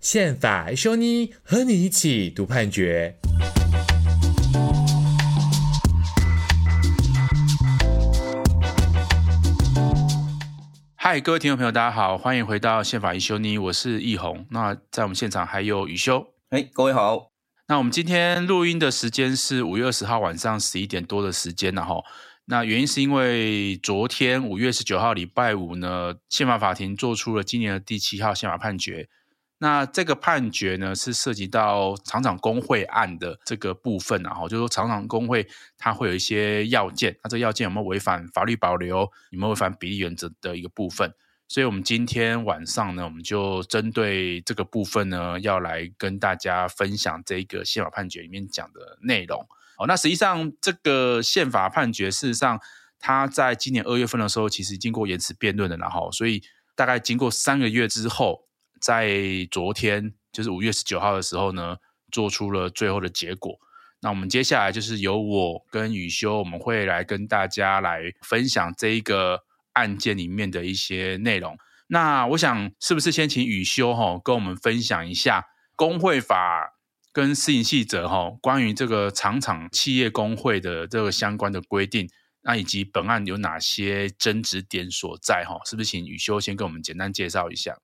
宪法奕修你和你一起读判决。嗨，各位听众朋友，大家好，欢迎回到宪法一修妮，我是奕弘。那在我们现场还有雨修。哎，各位好。那我们今天录音的时间是五月二十号晚上十一点多的时间，然后那原因是因为昨天五月十九号礼拜五呢，宪法法庭做出了今年的第七号宪法判决。那这个判决呢，是涉及到厂长工会案的这个部分，然后就是说厂长工会它会有一些要件，那这个要件有没有违反法律保留，有没有违反比例原则的一个部分。所以，我们今天晚上呢，我们就针对这个部分呢，要来跟大家分享这个宪法判决里面讲的内容。好，那实际上这个宪法判决，事实上它在今年二月份的时候，其实经过延迟辩论的，然后所以大概经过三个月之后。在昨天，就是五月十九号的时候呢，做出了最后的结果。那我们接下来就是由我跟宇修，我们会来跟大家来分享这一个案件里面的一些内容。那我想，是不是先请宇修哈，跟我们分享一下工会法跟施行细则哈，关于这个厂场企业工会的这个相关的规定，那以及本案有哪些争执点所在哈？是不是请宇修先跟我们简单介绍一下？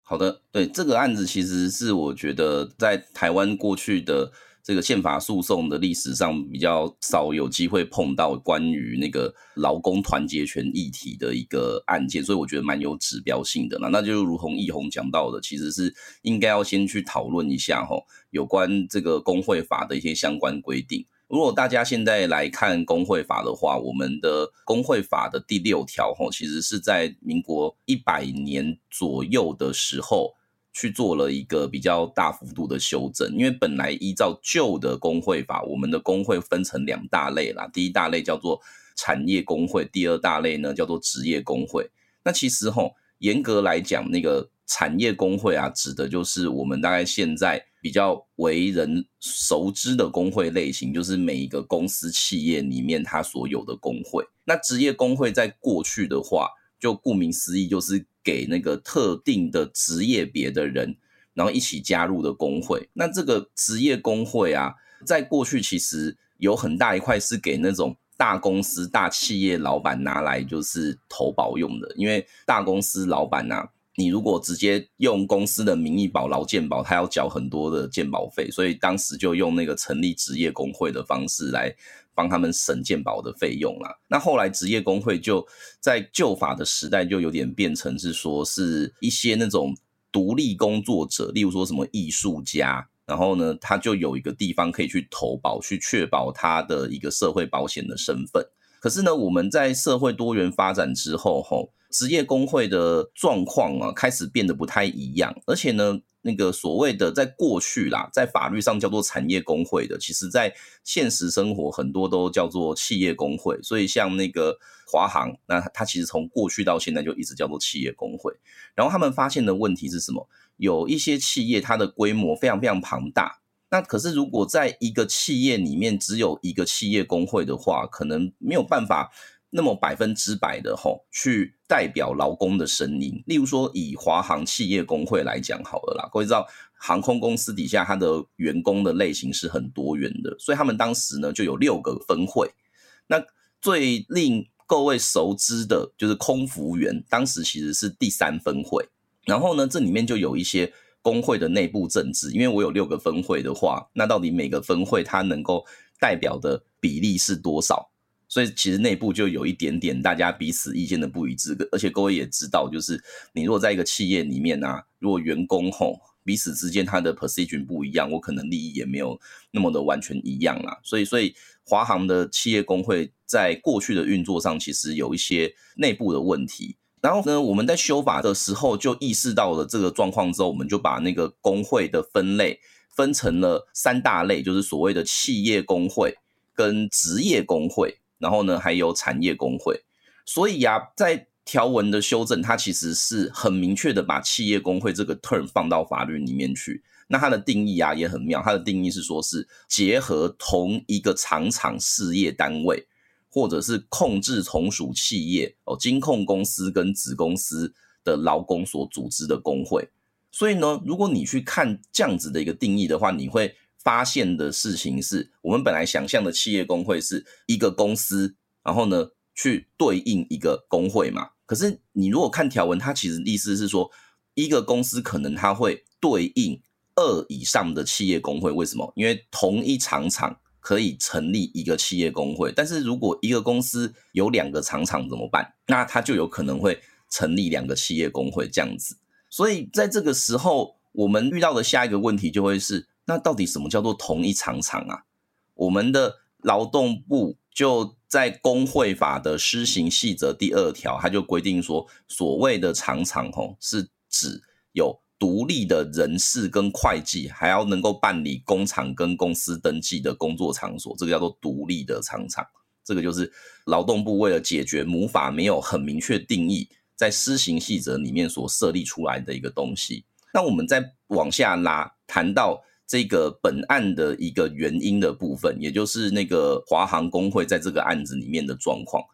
好的，对，这个案子其实是我觉得在台湾过去的这个宪法诉讼的历史上比较少有机会碰到关于那个劳工团结权议题的一个案件，所以我觉得蛮有指标性的。那那就如同奕弘讲到的，其实是应该要先去讨论一下哈，有关这个工会法的一些相关规定。如果大家现在来看工会法的话，我们的工会法的第六条吼，其实是在民国一百年左右的时候去做了一个比较大幅度的修正。因为本来依照旧的工会法，我们的工会分成两大类啦，第一大类叫做产业工会，第二大类呢叫做职业工会。那其实吼，严格来讲，那个产业工会啊，指的就是我们大概现在。比较为人熟知的工会类型，就是每一个公司企业里面它所有的工会。那职业工会在过去的话，就顾名思义，就是给那个特定的职业别的人，然后一起加入的工会。那这个职业工会啊，在过去其实有很大一块是给那种大公司、大企业老板拿来就是投保用的，因为大公司老板啊。你如果直接用公司的名义保劳健保，他要缴很多的健保费，所以当时就用那个成立职业工会的方式来帮他们省健保的费用啦。那后来职业工会就在旧法的时代就有点变成是说是一些那种独立工作者，例如说什么艺术家，然后呢，他就有一个地方可以去投保，去确保他的一个社会保险的身份。可是呢，我们在社会多元发展之后，吼。职业工会的状况啊，开始变得不太一样，而且呢，那个所谓的在过去啦，在法律上叫做产业工会的，其实在现实生活很多都叫做企业工会。所以像那个华航，那它其实从过去到现在就一直叫做企业工会。然后他们发现的问题是什么？有一些企业它的规模非常非常庞大，那可是如果在一个企业里面只有一个企业工会的话，可能没有办法。那么百分之百的吼，去代表劳工的声音。例如说，以华航企业工会来讲好了啦，各位知道，航空公司底下它的员工的类型是很多元的，所以他们当时呢就有六个分会。那最令各位熟知的就是空服员，当时其实是第三分会。然后呢，这里面就有一些工会的内部政治，因为我有六个分会的话，那到底每个分会它能够代表的比例是多少？所以其实内部就有一点点大家彼此意见的不一致，而且各位也知道，就是你如果在一个企业里面啊，如果员工吼彼此之间他的 position 不一样，我可能利益也没有那么的完全一样啦。所以，所以华航的企业工会在过去的运作上其实有一些内部的问题。然后呢，我们在修法的时候就意识到了这个状况之后，我们就把那个工会的分类分成了三大类，就是所谓的企业工会跟职业工会。然后呢，还有产业工会，所以啊，在条文的修正，它其实是很明确的把企业工会这个 term 放到法律里面去。那它的定义啊也很妙，它的定义是说是结合同一个厂场事业单位，或者是控制从属企业哦，金控公司跟子公司的劳工所组织的工会。所以呢，如果你去看这样子的一个定义的话，你会发现的事情是，我们本来想象的企业工会是一个公司，然后呢去对应一个工会嘛。可是你如果看条文，它其实意思是说，一个公司可能它会对应二以上的企业工会。为什么？因为同一厂厂可以成立一个企业工会，但是如果一个公司有两个厂厂怎么办？那它就有可能会成立两个企业工会这样子。所以在这个时候，我们遇到的下一个问题就会是：那到底什么叫做同一厂场啊？我们的劳动部就在工会法的施行细则第二条，它就规定说，所谓的厂场吼，是指有独立的人事跟会计，还要能够办理工厂跟公司登记的工作场所，这个叫做独立的厂场。这个就是劳动部为了解决母法没有很明确定义。在施行细则里面所设立出来的一个东西，那我们再往下拉，谈到这个本案的一个原因的部分，也就是那个华航工会在这个案子里面的状况。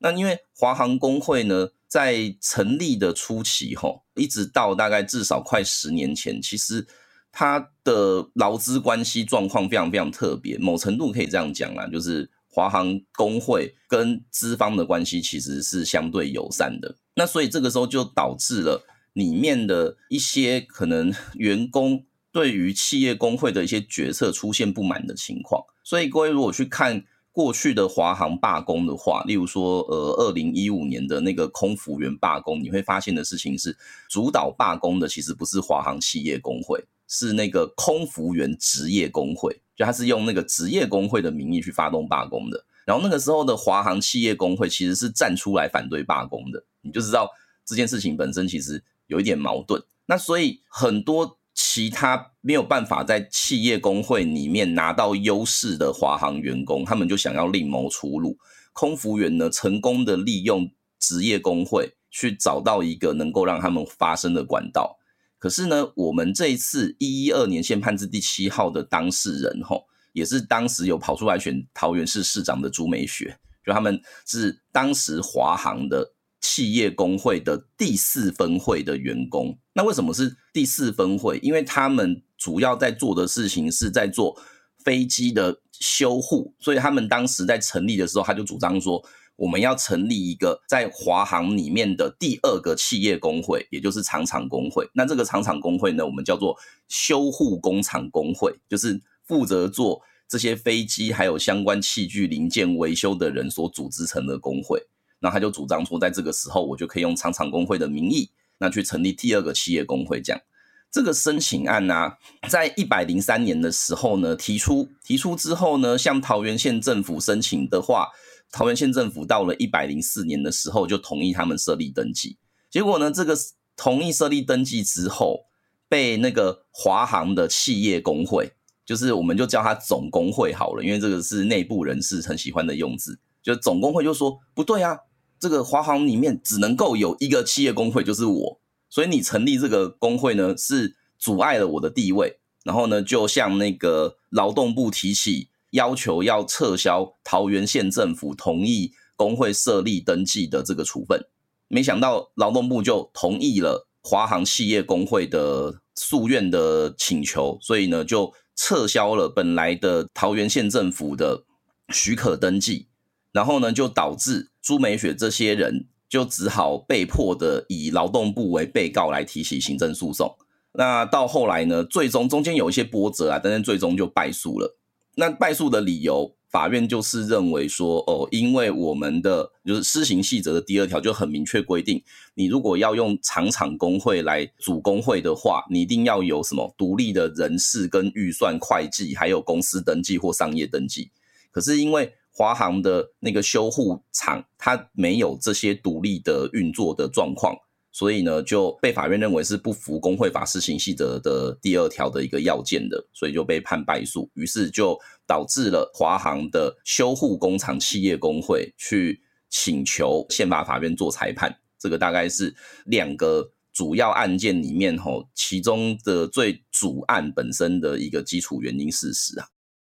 那因为华航工会呢，在成立的初期，吼，一直到大概至少快十年前，其实它的劳资关系状况非常非常特别，某程度可以这样讲啊，就是。华航工会跟资方的关系其实是相对友善的，那所以这个时候就导致了里面的一些可能员工对于企业工会的一些决策出现不满的情况。所以各位如果去看过去的华航罢工的话，例如说呃二零一五年的那个空服员罢工，你会发现的事情是，主导罢工的其实不是华航企业工会，是那个空服员职业工会。就他是用那个职业工会的名义去发动罢工的，然后那个时候的华航企业工会其实是站出来反对罢工的，你就知道这件事情本身其实有一点矛盾。那所以很多其他没有办法在企业工会里面拿到优势的华航员工，他们就想要另谋出路。空服员呢，成功的利用职业工会去找到一个能够让他们发声的管道。可是呢，我们这一次一一二年宪判字第七号的当事人吼，也是当时有跑出来选桃园市市长的朱美雪，就他们是当时华航的企业工会的第四分会的员工。那为什么是第四分会？因为他们主要在做的事情是在做飞机的修护，所以他们当时在成立的时候，他就主张说。我们要成立一个在华航里面的第二个企业工会，也就是厂厂工会。那这个厂厂工会呢，我们叫做修护工厂工会，就是负责做这些飞机还有相关器具零件维修的人所组织成的工会。那他就主张说，在这个时候，我就可以用厂厂工会的名义，那去成立第二个企业工会。这样，这个申请案呢、啊，在一百零三年的时候呢，提出提出之后呢，向桃园县政府申请的话。桃园县政府到了一百零四年的时候，就同意他们设立登记。结果呢，这个同意设立登记之后，被那个华航的企业工会，就是我们就叫它总工会好了，因为这个是内部人士很喜欢的用字。就总工会就说不对啊，这个华航里面只能够有一个企业工会，就是我，所以你成立这个工会呢，是阻碍了我的地位。然后呢，就向那个劳动部提起。要求要撤销桃园县政府同意工会设立登记的这个处分，没想到劳动部就同意了华航企业工会的诉愿的请求，所以呢就撤销了本来的桃园县政府的许可登记，然后呢就导致朱美雪这些人就只好被迫的以劳动部为被告来提起行政诉讼。那到后来呢，最终中间有一些波折啊，但是最终就败诉了。那败诉的理由，法院就是认为说，哦，因为我们的就是施行细则的第二条就很明确规定，你如果要用厂厂工会来组工会的话，你一定要有什么独立的人事跟预算会计，还有公司登记或商业登记。可是因为华航的那个修护厂，它没有这些独立的运作的状况。所以呢，就被法院认为是不符工会法施行细则的第二条的一个要件的，所以就被判败诉。于是就导致了华航的修护工厂企业工会去请求宪法法院做裁判。这个大概是两个主要案件里面吼，其中的最主案本身的一个基础原因事实啊。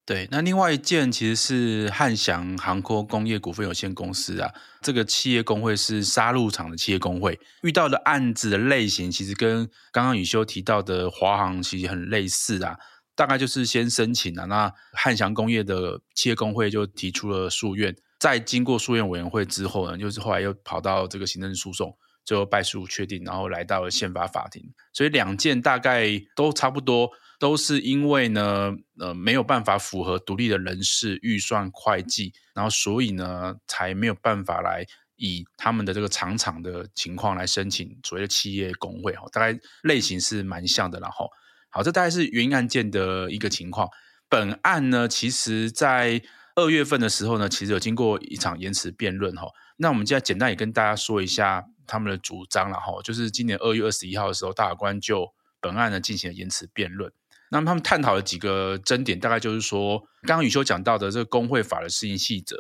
对，那另外一件其实是汉翔航空工业股份有限公司啊，这个企业工会是杀戮场的企业工会，遇到的案子的类型其实跟刚刚宇修提到的华航其实很类似啊，大概就是先申请啊，那汉翔工业的企业工会就提出了诉愿，在经过诉愿委员会之后呢，就是后来又跑到这个行政诉讼，最后败诉确定，然后来到了宪法法庭，所以两件大概都差不多。都是因为呢，呃，没有办法符合独立的人事、预算、会计，然后所以呢，才没有办法来以他们的这个厂厂的情况来申请所谓的企业工会哈，大概类型是蛮像的，然后好，这大概是原因案件的一个情况。本案呢，其实在二月份的时候呢，其实有经过一场延迟辩论哈。那我们现在简单也跟大家说一下他们的主张了哈，就是今年二月二十一号的时候，大法官就本案呢进行了延迟辩论。那么他们探讨了几个争点，大概就是说，刚刚宇修讲到的这个工会法的施行细则，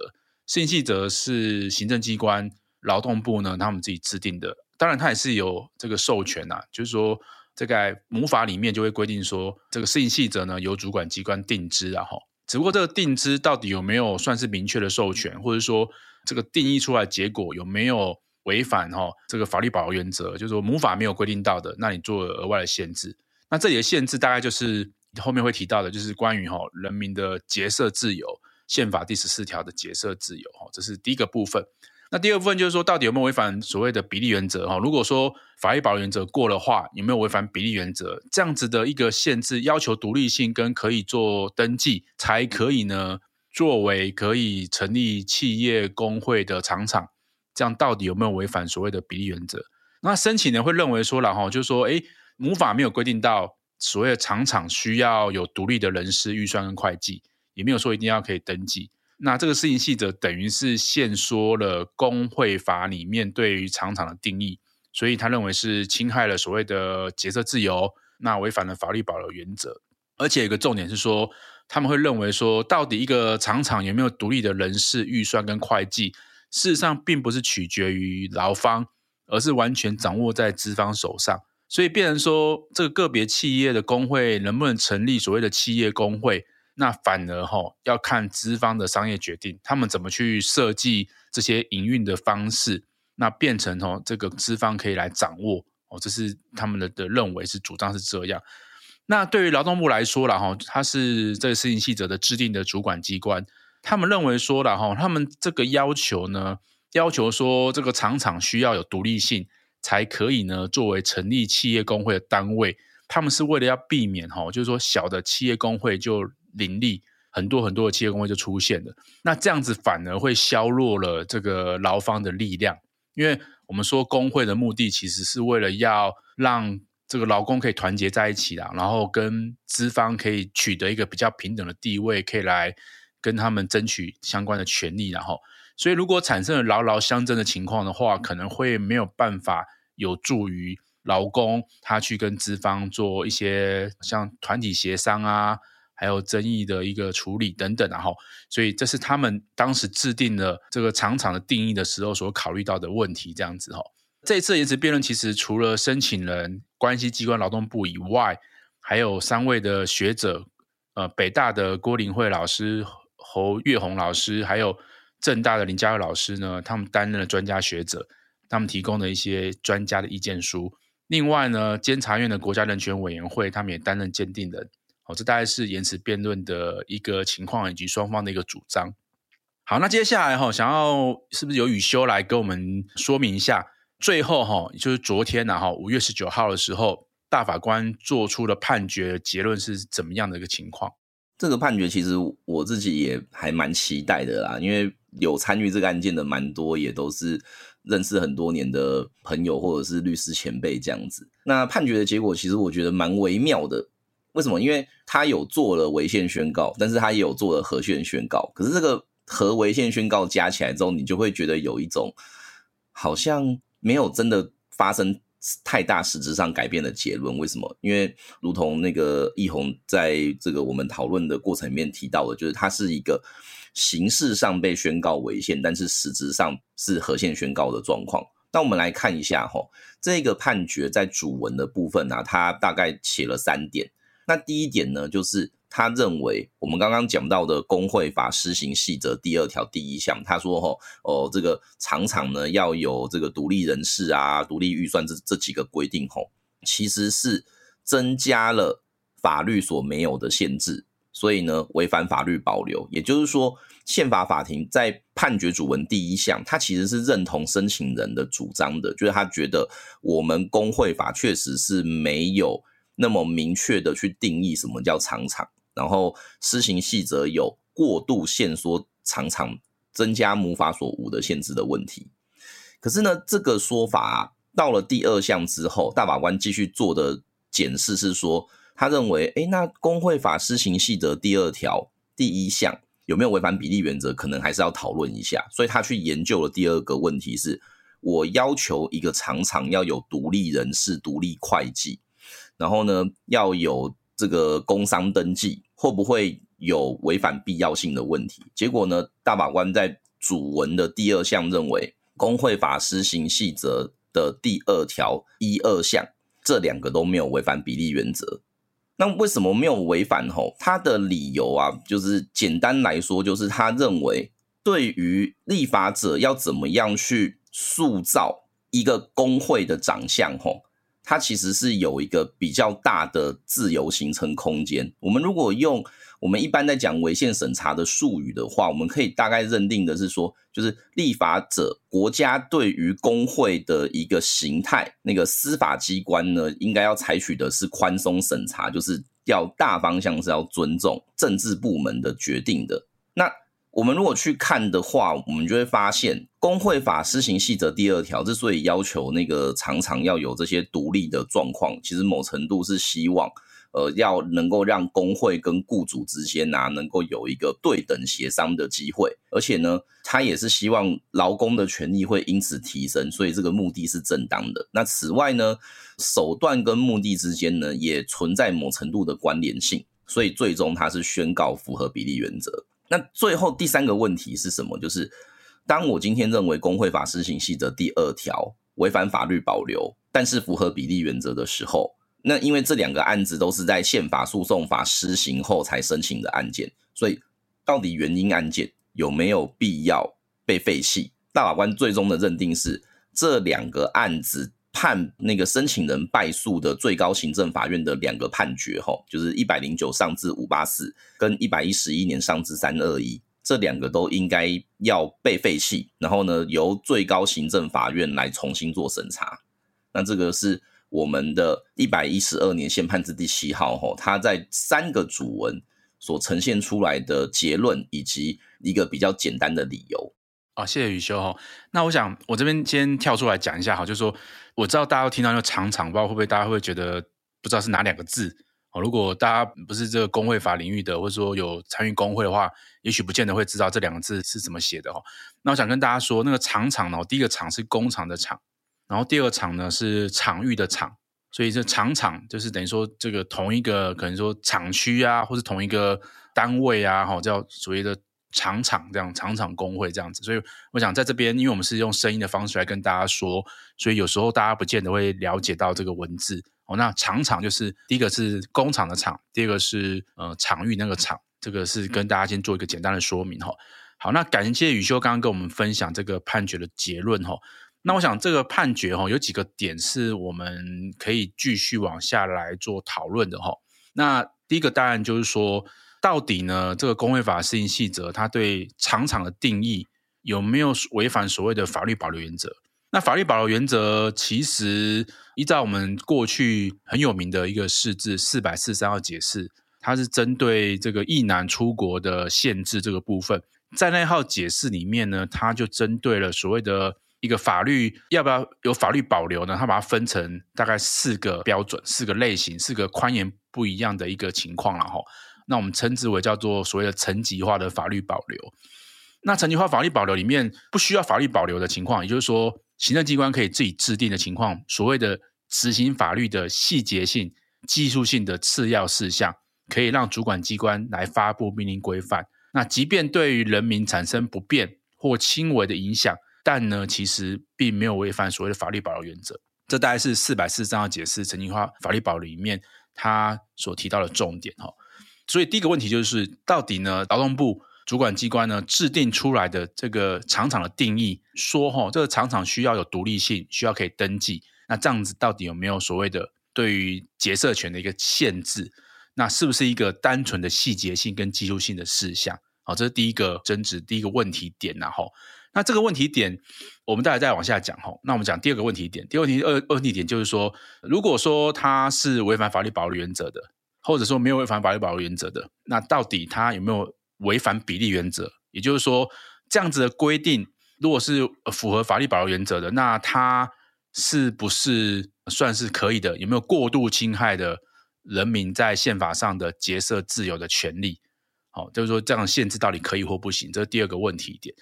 施行细则是行政机关劳动部呢他们自己制定的，当然他也是有这个授权呐、啊，就是说这个母法里面就会规定说，这个施行细则呢由主管机关定之啊，哈，只不过这个定之到底有没有算是明确的授权，或者说这个定义出来结果有没有违反哈这个法律保留原则，就是说母法没有规定到的，那你做额外的限制。那这里的限制大概就是后面会提到的，就是关于哈人民的结社自由，宪法第十四条的结社自由哈，这是第一个部分。那第二部分就是说，到底有没有违反所谓的比例原则哈？如果说法律保留原则过的话，有没有违反比例原则？这样子的一个限制，要求独立性跟可以做登记，才可以呢作为可以成立企业工会的厂厂，这样到底有没有违反所谓的比例原则？那申请人会认为说了哈，就是说，哎。母法没有规定到所谓的厂厂需要有独立的人事、预算跟会计，也没有说一定要可以登记。那这个施行细则等于是限缩了工会法里面对于厂厂的定义，所以他认为是侵害了所谓的结社自由，那违反了法律保留原则。而且有个重点是说，他们会认为说，到底一个厂厂有没有独立的人事、预算跟会计，事实上并不是取决于劳方，而是完全掌握在资方手上。所以，变成说这个个别企业的工会能不能成立所谓的企业工会，那反而哈要看资方的商业决定，他们怎么去设计这些营运的方式，那变成哦这个资方可以来掌握哦，这是他们的的认为是主张是这样。那对于劳动部来说了哈，他是这个施行细则的制定的主管机关，他们认为说了哈，他们这个要求呢，要求说这个厂厂需要有独立性。才可以呢，作为成立企业工会的单位，他们是为了要避免哈，就是说小的企业工会就林立，很多很多的企业工会就出现了，那这样子反而会削弱了这个劳方的力量，因为我们说工会的目的其实是为了要让这个劳工可以团结在一起啦，然后跟资方可以取得一个比较平等的地位，可以来跟他们争取相关的权利，然后，所以如果产生了劳劳相争的情况的话，可能会没有办法。有助于劳工他去跟资方做一些像团体协商啊，还有争议的一个处理等等，然后，所以这是他们当时制定了这个厂厂的定义的时候所考虑到的问题，这样子哈。这次言词辩论其实除了申请人关系机关劳动部以外，还有三位的学者，呃，北大的郭林慧老师、侯月红老师，还有政大的林嘉佑老师呢，他们担任了专家学者。他们提供的一些专家的意见书，另外呢，监察院的国家人权委员会，他们也担任鉴定人。哦，这大概是言词辩论的一个情况以及双方的一个主张。好，那接下来哈，想要是不是由宇修来跟我们说明一下？最后哈，就是昨天呢哈，五月十九号的时候，大法官做出了判决，结论是怎么样的一个情况？这个判决其实我自己也还蛮期待的啦，因为有参与这个案件的蛮多，也都是。认识很多年的朋友，或者是律师前辈这样子。那判决的结果，其实我觉得蛮微妙的。为什么？因为他有做了违宪宣告，但是他也有做了合宪宣告。可是这个合违宪宣告加起来之后，你就会觉得有一种好像没有真的发生太大实质上改变的结论。为什么？因为如同那个奕弘在这个我们讨论的过程里面提到的，就是它是一个。形式上被宣告违宪，但是实质上是合宪宣告的状况。那我们来看一下哈，这个判决在主文的部分呢、啊，它大概写了三点。那第一点呢，就是他认为我们刚刚讲到的工会法施行细则第二条第一项，他说吼哦，这个厂场呢要有这个独立人事啊、独立预算这这几个规定吼，其实是增加了法律所没有的限制，所以呢违反法律保留。也就是说，宪法法庭在判决主文第一项，他其实是认同申请人的主张的，就是他觉得我们工会法确实是没有那么明确的去定义什么叫厂场。然后施行细则有过度限缩厂场，增加母法所无的限制的问题。可是呢，这个说法，到了第二项之后，大法官继续做的检视是说，他认为，诶，那工会法施行细则第二条第一项有没有违反比例原则，可能还是要讨论一下。所以他去研究了第二个问题是，我要求一个厂场要有独立人事、独立会计，然后呢，要有这个工商登记。会不会有违反必要性的问题？结果呢，大法官在主文的第二项认为，工会法施行细则的第二条一二项这两个都没有违反比例原则。那为什么没有违反？吼，他的理由啊，就是简单来说，就是他认为对于立法者要怎么样去塑造一个工会的长相，吼。它其实是有一个比较大的自由形成空间。我们如果用我们一般在讲违宪审查的术语的话，我们可以大概认定的是说，就是立法者国家对于工会的一个形态，那个司法机关呢，应该要采取的是宽松审查，就是要大方向是要尊重政治部门的决定的。我们如果去看的话，我们就会发现，工会法施行细则第二条之所以要求那个常常要有这些独立的状况，其实某程度是希望，呃，要能够让工会跟雇主之间啊，能够有一个对等协商的机会，而且呢，他也是希望劳工的权益会因此提升，所以这个目的是正当的。那此外呢，手段跟目的之间呢，也存在某程度的关联性，所以最终他是宣告符合比例原则。那最后第三个问题是什么？就是当我今天认为工会法施行细则第二条违反法律保留，但是符合比例原则的时候，那因为这两个案子都是在宪法诉讼法施行后才申请的案件，所以到底原因案件有没有必要被废弃？大法官最终的认定是这两个案子。判那个申请人败诉的最高行政法院的两个判决，吼，就是一百零九上字五八四跟一百一十一年上字三二一，这两个都应该要被废弃，然后呢，由最高行政法院来重新做审查。那这个是我们的一百一十二年宪判字第七号，吼，它在三个主文所呈现出来的结论，以及一个比较简单的理由。啊、哦，谢谢宇修哈。那我想我这边先跳出来讲一下哈，就是说我知道大家都听到那个厂场，不知道会不会大家会觉得不知道是哪两个字哦？如果大家不是这个工会法领域的，或者说有参与工会的话，也许不见得会知道这两个字是怎么写的哈。那我想跟大家说，那个厂场呢，第一个厂是工厂的厂，然后第二个厂呢是场域的场，所以这厂场就是等于说这个同一个可能说厂区啊，或是同一个单位啊，哈，叫所谓的。厂场这样，厂场工会这样子，所以我想在这边，因为我们是用声音的方式来跟大家说，所以有时候大家不见得会了解到这个文字哦。那厂场就是第一个是工厂的厂，第二个是呃场域那个厂，这个是跟大家先做一个简单的说明哈。好，那感谢宇修刚刚跟我们分享这个判决的结论哈。那我想这个判决哈有几个点是我们可以继续往下来做讨论的哈。那第一个当然就是说。到底呢？这个工会法施行细则，它对厂场的定义有没有违反所谓的法律保留原则？那法律保留原则其实依照我们过去很有名的一个释字四百四十三号解释，它是针对这个役男出国的限制这个部分，在那号解释里面呢，它就针对了所谓的一个法律要不要有法律保留呢？它把它分成大概四个标准、四个类型、四个宽严不一样的一个情况，然后。那我们称之为叫做所谓的层级化的法律保留。那层级化法律保留里面不需要法律保留的情况，也就是说行政机关可以自己制定的情况，所谓的执行法律的细节性、技术性的次要事项，可以让主管机关来发布命令规范。那即便对于人民产生不便或轻微的影响，但呢，其实并没有违反所谓的法律保留原则。这大概是四百四十三号解释层级化法律保留里面他所提到的重点哈。所以第一个问题就是，到底呢，劳动部主管机关呢制定出来的这个厂厂的定义，说哈，这个厂厂需要有独立性，需要可以登记，那这样子到底有没有所谓的对于结社权的一个限制？那是不是一个单纯的细节性跟技术性的事项？好，这是第一个争执，第一个问题点，然后，那这个问题点，我们大家再往下讲哈。那我们讲第二个问题点，第二个问题二问题点就是说，如果说他是违反法律保留原则的，或者说没有违反法律保留原则的，那到底他有没有违反比例原则？也就是说，这样子的规定，如果是符合法律保留原则的，那他是不是算是可以的？有没有过度侵害的？人民在宪法上的结社自由的权利，好，就是说这样限制到底可以或不行，这是第二个问题点。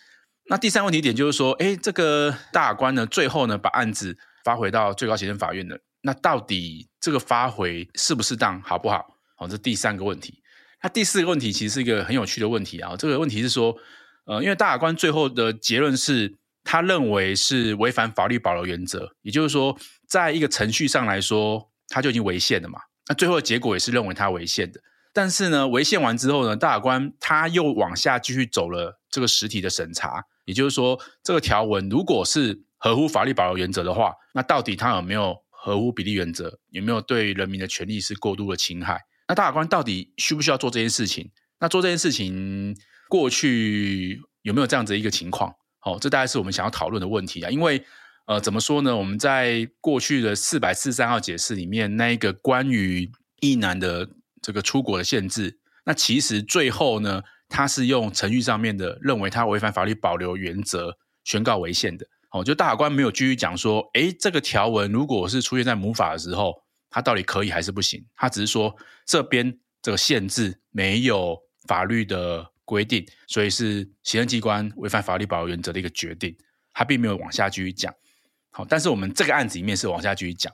那第三问题点就是说，哎，这个大官呢，最后呢把案子发回到最高行政法院了，那到底这个发回适不适当，好不好？这第三个问题。那第四个问题其实是一个很有趣的问题啊，这个问题是说，呃，因为大法官最后的结论是他认为是违反法律保留原则，也就是说，在一个程序上来说，他就已经违宪了嘛。那最后的结果也是认为它违宪的，但是呢，违宪完之后呢，大法官他又往下继续走了这个实体的审查，也就是说，这个条文如果是合乎法律保留原则的话，那到底它有没有合乎比例原则，有没有对人民的权利是过度的侵害？那大法官到底需不需要做这件事情？那做这件事情过去有没有这样子一个情况？哦，这大概是我们想要讨论的问题啊，因为。呃，怎么说呢？我们在过去的四百四十三号解释里面，那一个关于一男的这个出国的限制，那其实最后呢，他是用程序上面的认为他违反法律保留原则，宣告违宪的。哦，就大法官没有继续讲说，诶，这个条文如果是出现在母法的时候，它到底可以还是不行？他只是说这边这个限制没有法律的规定，所以是行政机关违反法律保留原则的一个决定，他并没有往下继续讲。好，但是我们这个案子里面是往下继续讲，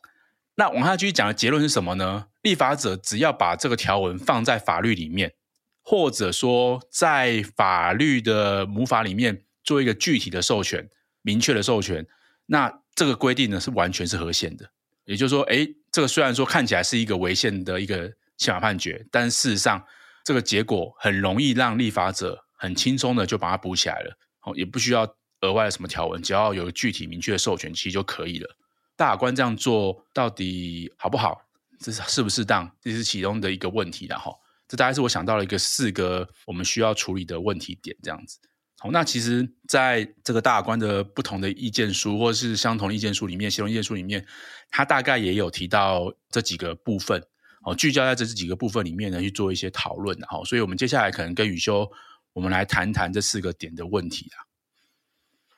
那往下继续讲的结论是什么呢？立法者只要把这个条文放在法律里面，或者说在法律的母法里面做一个具体的授权、明确的授权，那这个规定呢是完全是合宪的。也就是说，诶，这个虽然说看起来是一个违宪的一个宪法判决，但事实上这个结果很容易让立法者很轻松的就把它补起来了，哦，也不需要。额外的什么条文，只要有具体明确的授权，其实就可以了。大法官这样做到底好不好？这是适不适当？这是其中的一个问题。然后，这大概是我想到了一个四个我们需要处理的问题点。这样子，好，那其实在这个大法官的不同的意见书，或者是相同意见书里面，协同意见书里面，他大概也有提到这几个部分，哦，聚焦在这几个部分里面呢去做一些讨论。好，所以我们接下来可能跟宇修，我们来谈谈这四个点的问题啦。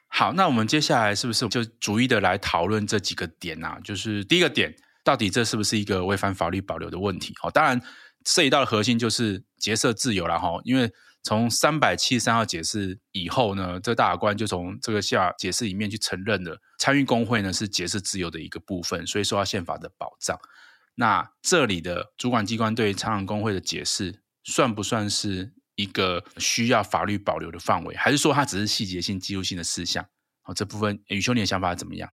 好，那我们接下来是不是就逐一的来讨论这几个点啊？就是第一个点，到底这是不是一个违反法律保留的问题？好，当然涉及到的核心就是结社自由了哈。因为从三百七十三号解释以后呢，这大法官就从这个下解释里面去承认了参与工会呢是解释自由的一个部分，所以受到宪法的保障。那这里的主管机关对于参与工会的解释，算不算是？一个需要法律保留的范围，还是说它只是细节性、技术性的事项？好，这部分宇修你的想法怎么样？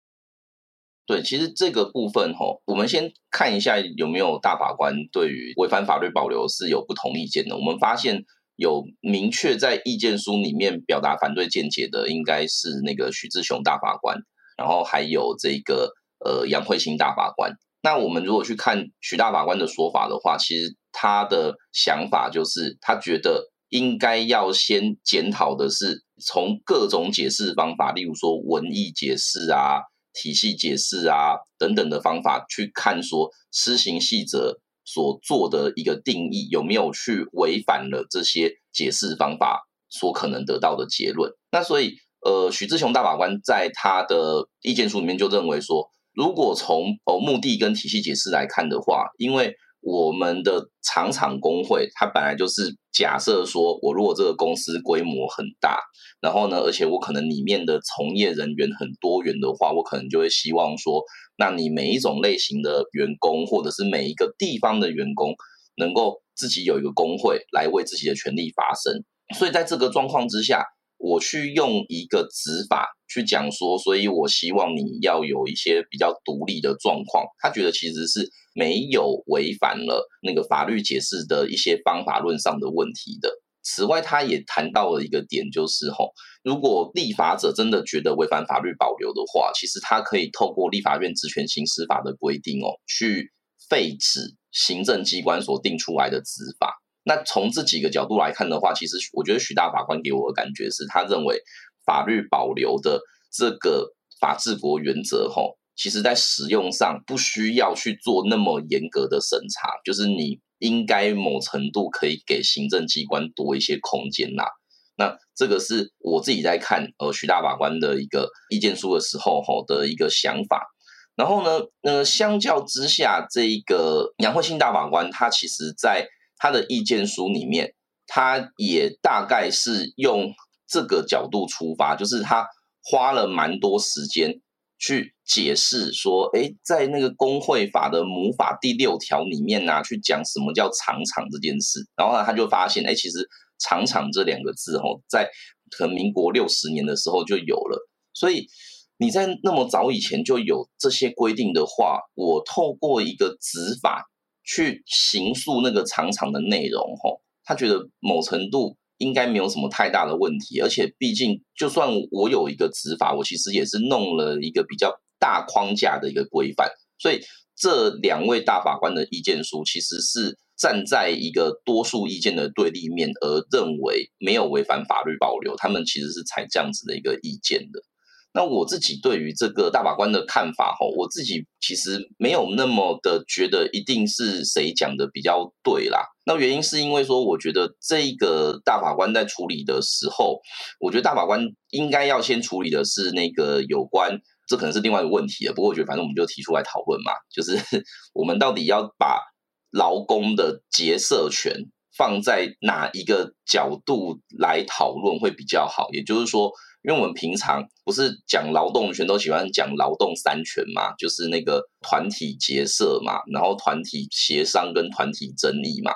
对，其实这个部分哈，我们先看一下有没有大法官对于违反法律保留是有不同意见的。我们发现有明确在意见书里面表达反对见解的，应该是那个许志雄大法官，然后还有这个呃杨慧卿大法官。那我们如果去看许大法官的说法的话，其实他的想法就是他觉得。应该要先检讨的是，从各种解释方法，例如说文义解释啊、体系解释啊等等的方法去看，说施行细则所做的一个定义有没有去违反了这些解释方法所可能得到的结论。那所以，呃，许志雄大法官在他的意见书里面就认为说，如果从哦目的跟体系解释来看的话，因为我们的厂厂工会，它本来就是假设说，我如果这个公司规模很大，然后呢，而且我可能里面的从业人员很多元的话，我可能就会希望说，那你每一种类型的员工，或者是每一个地方的员工，能够自己有一个工会来为自己的权利发声。所以在这个状况之下，我去用一个执法去讲说，所以我希望你要有一些比较独立的状况。他觉得其实是。没有违反了那个法律解释的一些方法论上的问题的。此外，他也谈到了一个点，就是吼，如果立法者真的觉得违反法律保留的话，其实他可以透过立法院职权行使法的规定哦，去废止行政机关所定出来的执法。那从这几个角度来看的话，其实我觉得许大法官给我的感觉是他认为法律保留的这个法治国原则，吼，其实在使用上不需要去做那么严格的审查，就是你应该某程度可以给行政机关多一些空间呐。那这个是我自己在看呃徐大法官的一个意见书的时候吼的一个想法。然后呢，呃，相较之下，这一个杨惠钦大法官他其实在他的意见书里面，他也大概是用这个角度出发，就是他花了蛮多时间去解释说，哎，在那个公会法的母法第六条里面呢、去讲什么叫常常这件事。然后呢，他就发现，哎，其实常常这两个字哦，在可能民国六十年的时候就有了。所以你在那么早以前就有这些规定的话，我透过一个执法。去刑诉那个常常的内容，吼，他觉得某程度应该没有什么太大的问题，而且毕竟就算我有一个执法，我其实也是弄了一个比较大框架的一个规范，所以这两位大法官的意见书其实是站在一个多数意见的对立面，而认为没有违反法律保留，他们其实是采这样子的一个意见的。那我自己对于这个大法官的看法，哈，我自己其实没有那么的觉得一定是谁讲的比较对啦。那原因是因为说，我觉得这个大法官在处理的时候，我觉得大法官应该要先处理的是那个有关，这可能是另外一个问题了。不过我觉得反正我们就提出来讨论嘛，就是 我们到底要把劳工的结社权放在哪一个角度来讨论会比较好？也就是说。因为我们平常不是讲劳动权都喜欢讲劳动三权嘛，就是那个团体结社嘛，然后团体协商跟团体争议嘛。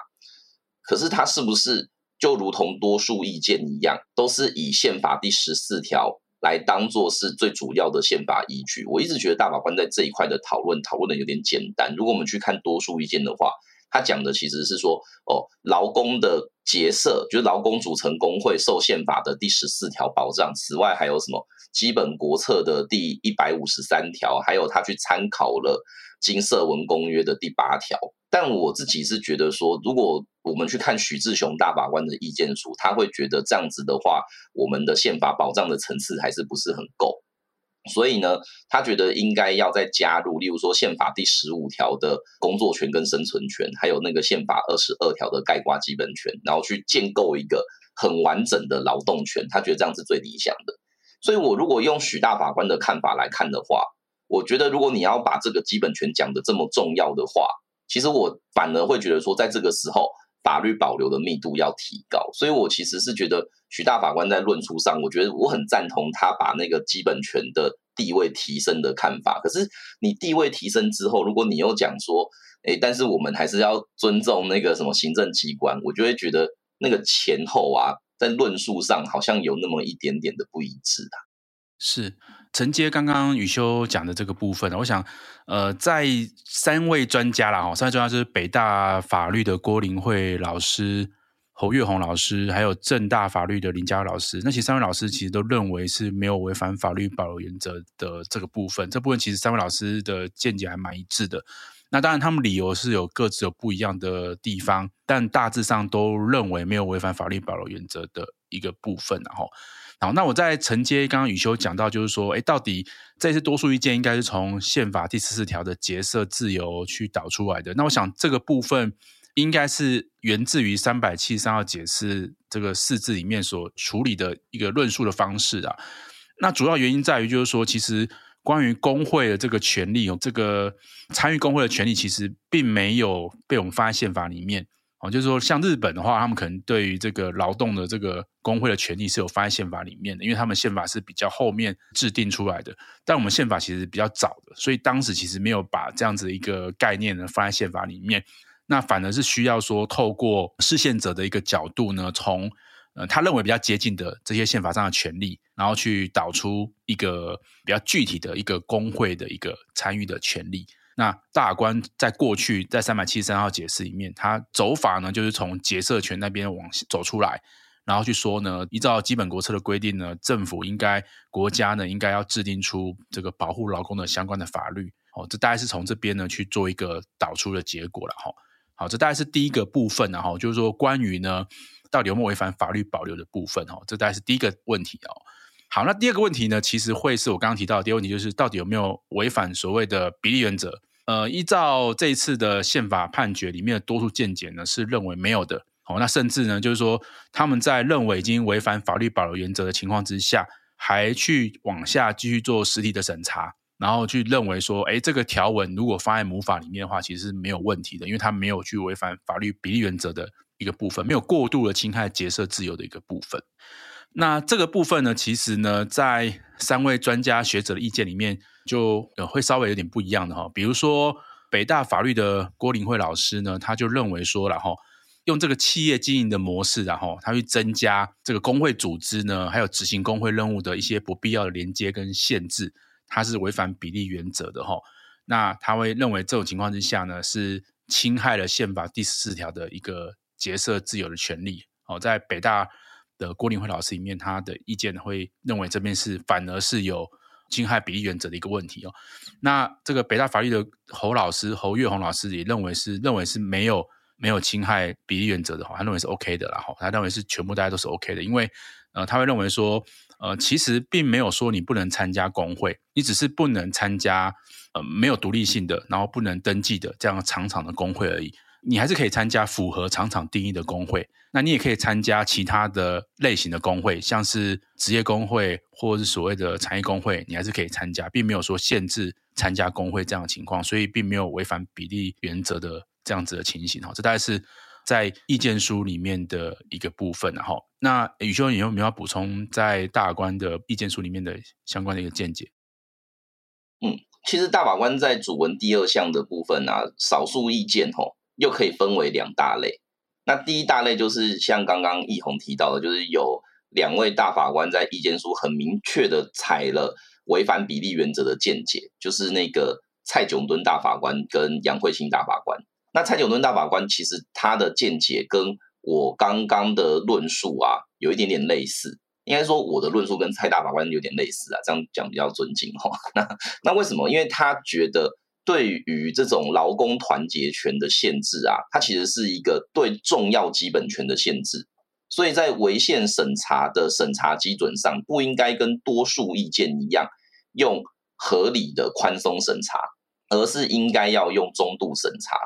可是它是不是就如同多数意见一样，都是以宪法第十四条来当做是最主要的宪法依据？我一直觉得大法官在这一块的讨论讨论的有点简单。如果我们去看多数意见的话，他讲的其实是说，哦，劳工的结社，就是劳工组成工会，受宪法的第十四条保障。此外，还有什么基本国策的第一百五十三条，还有他去参考了金色文公约的第八条。但我自己是觉得说，如果我们去看许志雄大法官的意见书，他会觉得这样子的话，我们的宪法保障的层次还是不是很够。所以呢，他觉得应该要再加入，例如说宪法第十五条的工作权跟生存权，还有那个宪法二十二条的概括基本权，然后去建构一个很完整的劳动权。他觉得这样是最理想的。所以，我如果用许大法官的看法来看的话，我觉得如果你要把这个基本权讲得这么重要的话，其实我反而会觉得说，在这个时候。法律保留的密度要提高，所以我其实是觉得许大法官在论述上，我觉得我很赞同他把那个基本权的地位提升的看法。可是你地位提升之后，如果你又讲说，诶，但是我们还是要尊重那个什么行政机关，我就会觉得那个前后啊，在论述上好像有那么一点点的不一致啊。是。承接刚刚宇修讲的这个部分，我想，呃，在三位专家啦，哈，三位专家就是北大法律的郭玲慧老师、侯月红老师，还有政大法律的林佳老师。那其实三位老师其实都认为是没有违反法律保留原则的这个部分。这部分其实三位老师的见解还蛮一致的。那当然，他们理由是有各自有不一样的地方，但大致上都认为没有违反法律保留原则的一个部分，然后。好，那我再承接刚刚宇修讲到，就是说，哎，到底这次多数意见应该是从宪法第十四条的结社自由去导出来的。那我想这个部分应该是源自于三百七十三号解释这个释字里面所处理的一个论述的方式啊。那主要原因在于，就是说，其实关于工会的这个权利，这个参与工会的权利，其实并没有被我们放在宪法里面。哦，就是说，像日本的话，他们可能对于这个劳动的这个工会的权利是有放在宪法里面的，因为他们宪法是比较后面制定出来的。但我们宪法其实比较早的，所以当时其实没有把这样子一个概念呢放在宪法里面。那反而是需要说，透过释宪者的一个角度呢，从呃他认为比较接近的这些宪法上的权利，然后去导出一个比较具体的一个工会的一个参与的权利。那大法官在过去在三百七十三号解释里面，他走法呢就是从结社权那边往走出来，然后去说呢，依照基本国策的规定呢，政府应该国家呢应该要制定出这个保护劳工的相关的法律。哦，这大概是从这边呢去做一个导出的结果了哈。好，这大概是第一个部分，然后就是说关于呢到底有没有违反法律保留的部分哦，这大概是第一个问题哦。好，那第二个问题呢，其实会是我刚刚提到的第二个问题，就是到底有没有违反所谓的比例原则？呃，依照这一次的宪法判决里面的多数见解呢，是认为没有的。好，那甚至呢，就是说他们在认为已经违反法律保留原则的情况之下，还去往下继续做实体的审查，然后去认为说，哎，这个条文如果放在母法里面的话，其实是没有问题的，因为它没有去违反法律比例原则的一个部分，没有过度的侵害结社自由的一个部分。那这个部分呢，其实呢，在三位专家学者的意见里面，就呃会稍微有点不一样的哈。比如说，北大法律的郭林慧老师呢，他就认为说，然后用这个企业经营的模式，然后他去增加这个工会组织呢，还有执行工会任务的一些不必要的连接跟限制，它是违反比例原则的哈。那他会认为这种情况之下呢，是侵害了宪法第十四条的一个结社自由的权利哦，在北大。的郭林慧老师里面，他的意见会认为这边是反而是有侵害比例原则的一个问题哦。那这个北大法律的侯老师侯月红老师也认为是认为是没有没有侵害比例原则的话，他认为是 OK 的啦哈。他认为是全部大家都是 OK 的，因为呃他会认为说呃其实并没有说你不能参加工会，你只是不能参加呃没有独立性的，然后不能登记的这样长长的工会而已。你还是可以参加符合厂场定义的工会，那你也可以参加其他的类型的工会，像是职业工会或者是所谓的产业工会，你还是可以参加，并没有说限制参加工会这样的情况，所以并没有违反比例原则的这样子的情形哈。这大概是在意见书里面的一个部分，然后那宇修你有没有要补充在大法官的意见书里面的相关的一个见解？嗯，其实大法官在主文第二项的部分啊，少数意见吼。又可以分为两大类，那第一大类就是像刚刚奕宏提到的，就是有两位大法官在意见书很明确的采了违反比例原则的见解，就是那个蔡炯敦大法官跟杨慧清大法官。那蔡炯敦大法官其实他的见解跟我刚刚的论述啊有一点点类似，应该说我的论述跟蔡大法官有点类似啊，这样讲比较尊敬哈。那那为什么？因为他觉得。对于这种劳工团结权的限制啊，它其实是一个对重要基本权的限制，所以在违宪审查的审查基准上，不应该跟多数意见一样用合理的宽松审查，而是应该要用中度审查，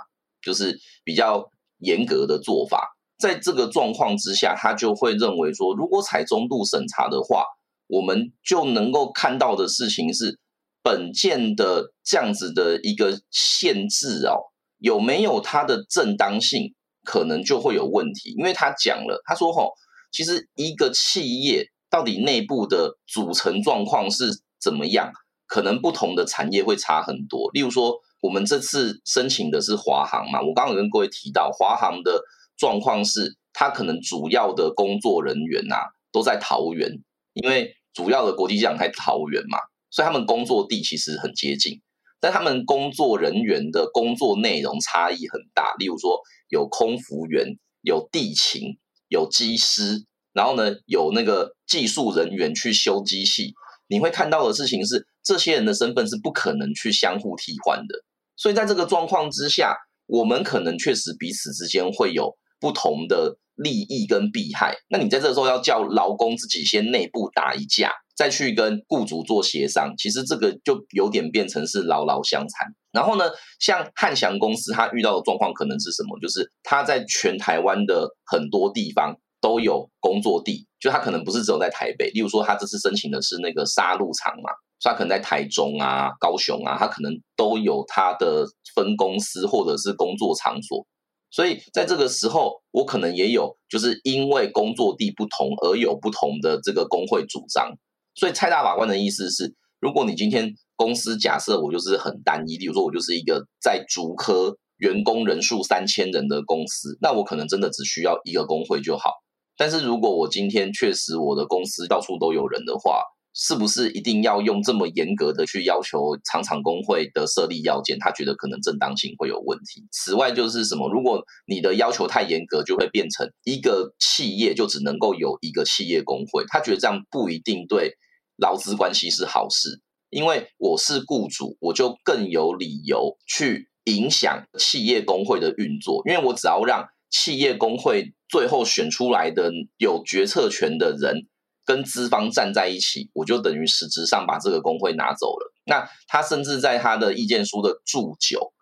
就是比较严格的做法。在这个状况之下，他就会认为说，如果采中度审查的话，我们就能够看到的事情是。本件的这样子的一个限制哦，有没有它的正当性，可能就会有问题。因为他讲了，他说吼，其实一个企业到底内部的组成状况是怎么样，可能不同的产业会差很多。例如说，我们这次申请的是华航嘛，我刚刚有跟各位提到，华航的状况是，它可能主要的工作人员呐、啊、都在桃园，因为主要的国际机场在桃园嘛。所以他们工作地其实很接近，但他们工作人员的工作内容差异很大。例如说，有空服员，有地勤，有机师，然后呢，有那个技术人员去修机器。你会看到的事情是，这些人的身份是不可能去相互替换的。所以在这个状况之下，我们可能确实彼此之间会有不同的利益跟弊害。那你在这个时候要叫劳工自己先内部打一架。再去跟雇主做协商，其实这个就有点变成是劳劳相残。然后呢，像汉翔公司，他遇到的状况可能是什么？就是他在全台湾的很多地方都有工作地，就他可能不是只有在台北。例如说，他这次申请的是那个杀戮场嘛，所以他可能在台中啊、高雄啊，他可能都有他的分公司或者是工作场所。所以在这个时候，我可能也有，就是因为工作地不同而有不同的这个工会主张。所以蔡大法官的意思是，如果你今天公司假设我就是很单一，比如说我就是一个在竹科员工人数三千人的公司，那我可能真的只需要一个工会就好。但是如果我今天确实我的公司到处都有人的话，是不是一定要用这么严格的去要求厂厂工会的设立要件？他觉得可能正当性会有问题。此外就是什么？如果你的要求太严格，就会变成一个企业就只能够有一个企业工会。他觉得这样不一定对劳资关系是好事，因为我是雇主，我就更有理由去影响企业工会的运作，因为我只要让企业工会最后选出来的有决策权的人。跟资方站在一起，我就等于实质上把这个工会拿走了。那他甚至在他的意见书的注九，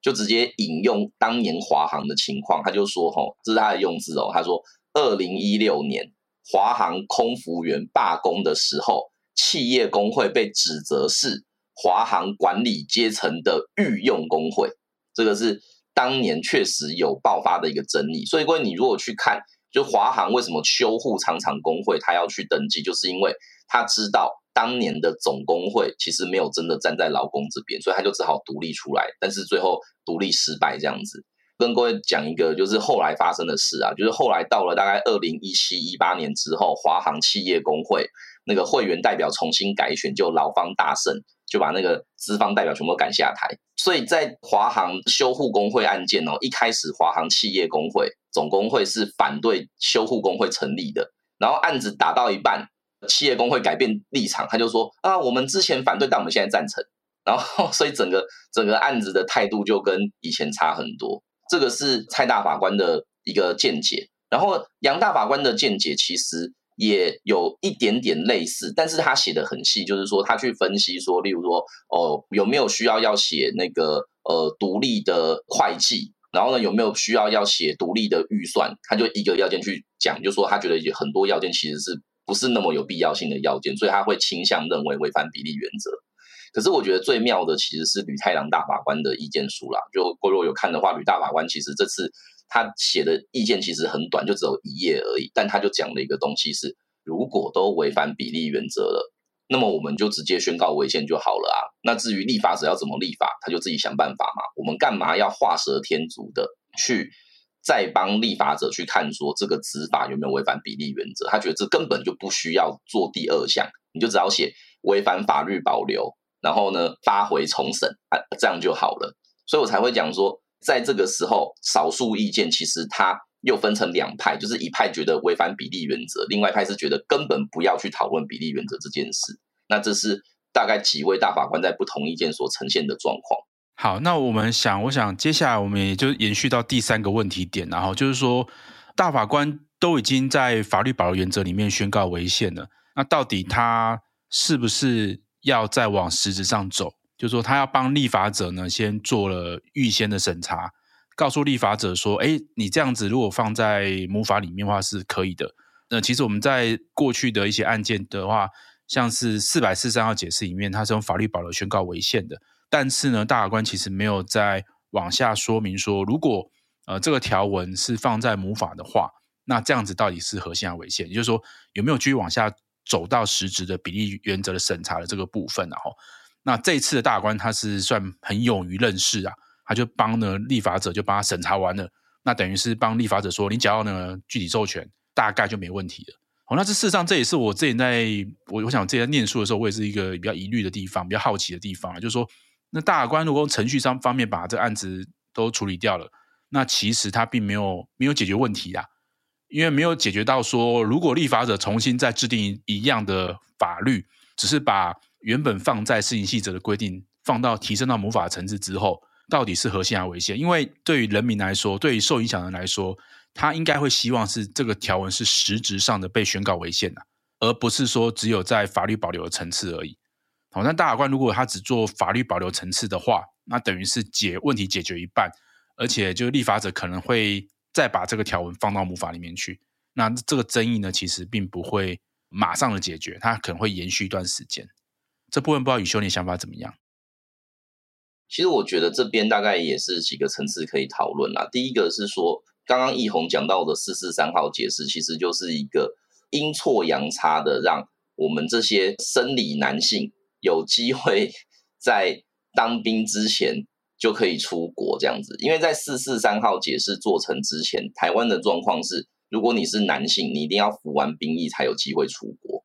就直接引用当年华航的情况，他就说：“吼，这是他的用字哦。”他说：“二零一六年华航空服员罢工的时候，企业工会被指责是华航管理阶层的御用工会，这个是当年确实有爆发的一个争议。所以，各位，你如果去看。”就华航为什么修护常常工会，他要去登记，就是因为他知道当年的总工会其实没有真的站在劳工这边，所以他就只好独立出来，但是最后独立失败这样子。跟各位讲一个就是后来发生的事啊，就是后来到了大概二零一七一八年之后，华航企业工会那个会员代表重新改选，就劳方大胜。就把那个资方代表全部赶下台，所以在华航修护工会案件哦，一开始华航企业工会总工会是反对修护工会成立的，然后案子打到一半，企业工会改变立场，他就说啊，我们之前反对，但我们现在赞成，然后 所以整个整个案子的态度就跟以前差很多。这个是蔡大法官的一个见解，然后杨大法官的见解其实。也有一点点类似，但是他写的很细，就是说他去分析说，例如说哦，有没有需要要写那个呃独立的会计，然后呢，有没有需要要写独立的预算，他就一个要件去讲，就说他觉得有很多要件其实是不是那么有必要性的要件，所以他会倾向认为违反比例原则。可是我觉得最妙的其实是吕太郎大法官的意见书啦，就如果有看的话，吕大法官其实这次。他写的意见其实很短，就只有一页而已。但他就讲了一个东西是：如果都违反比例原则了，那么我们就直接宣告违宪就好了啊。那至于立法者要怎么立法，他就自己想办法嘛。我们干嘛要画蛇添足的去再帮立法者去看说这个执法有没有违反比例原则？他觉得这根本就不需要做第二项，你就只要写违反法律保留，然后呢发回重审啊，这样就好了。所以我才会讲说。在这个时候，少数意见其实它又分成两派，就是一派觉得违反比例原则，另外一派是觉得根本不要去讨论比例原则这件事。那这是大概几位大法官在不同意见所呈现的状况。好，那我们想，我想接下来我们也就延续到第三个问题点，然后就是说，大法官都已经在法律保留原则里面宣告违宪了，那到底他是不是要再往实质上走？就是说，他要帮立法者呢，先做了预先的审查，告诉立法者说：“哎，你这样子如果放在母法里面的话是可以的。”那其实我们在过去的一些案件的话，像是四百四十三号解释里面，它是用法律保留宣告违宪的。但是呢，大法官其实没有再往下说明说，如果呃这个条文是放在母法的话，那这样子到底是合宪还是违宪？也就是说，有没有继续往下走到实质的比例原则的审查的这个部分，然后。那这一次的大法官他是算很勇于任事啊，他就帮呢立法者就帮他审查完了，那等于是帮立法者说，你只要呢具体授权，大概就没问题了。好，那这事实上这也是我之前在我我想我之前在念书的时候，我也是一个比较疑虑的地方，比较好奇的地方啊，就是说，那大法官如果程序上方面把这个案子都处理掉了，那其实他并没有没有解决问题啊，因为没有解决到说，如果立法者重新再制定一样的法律，只是把。原本放在施行细则的规定，放到提升到母法层次之后，到底是合宪还是违宪？因为对于人民来说，对于受影响人来说，他应该会希望是这个条文是实质上的被宣告违宪的，而不是说只有在法律保留的层次而已。好，那大法官如果他只做法律保留层次的话，那等于是解问题解决一半，而且就立法者可能会再把这个条文放到母法里面去，那这个争议呢，其实并不会马上的解决，它可能会延续一段时间。这部分不知道宇修你想法怎么样？其实我觉得这边大概也是几个层次可以讨论啦。第一个是说，刚刚奕弘讲到的四四三号解释，其实就是一个阴错阳差的，让我们这些生理男性有机会 在当兵之前就可以出国这样子。因为在四四三号解释做成之前，台湾的状况是，如果你是男性，你一定要服完兵役才有机会出国。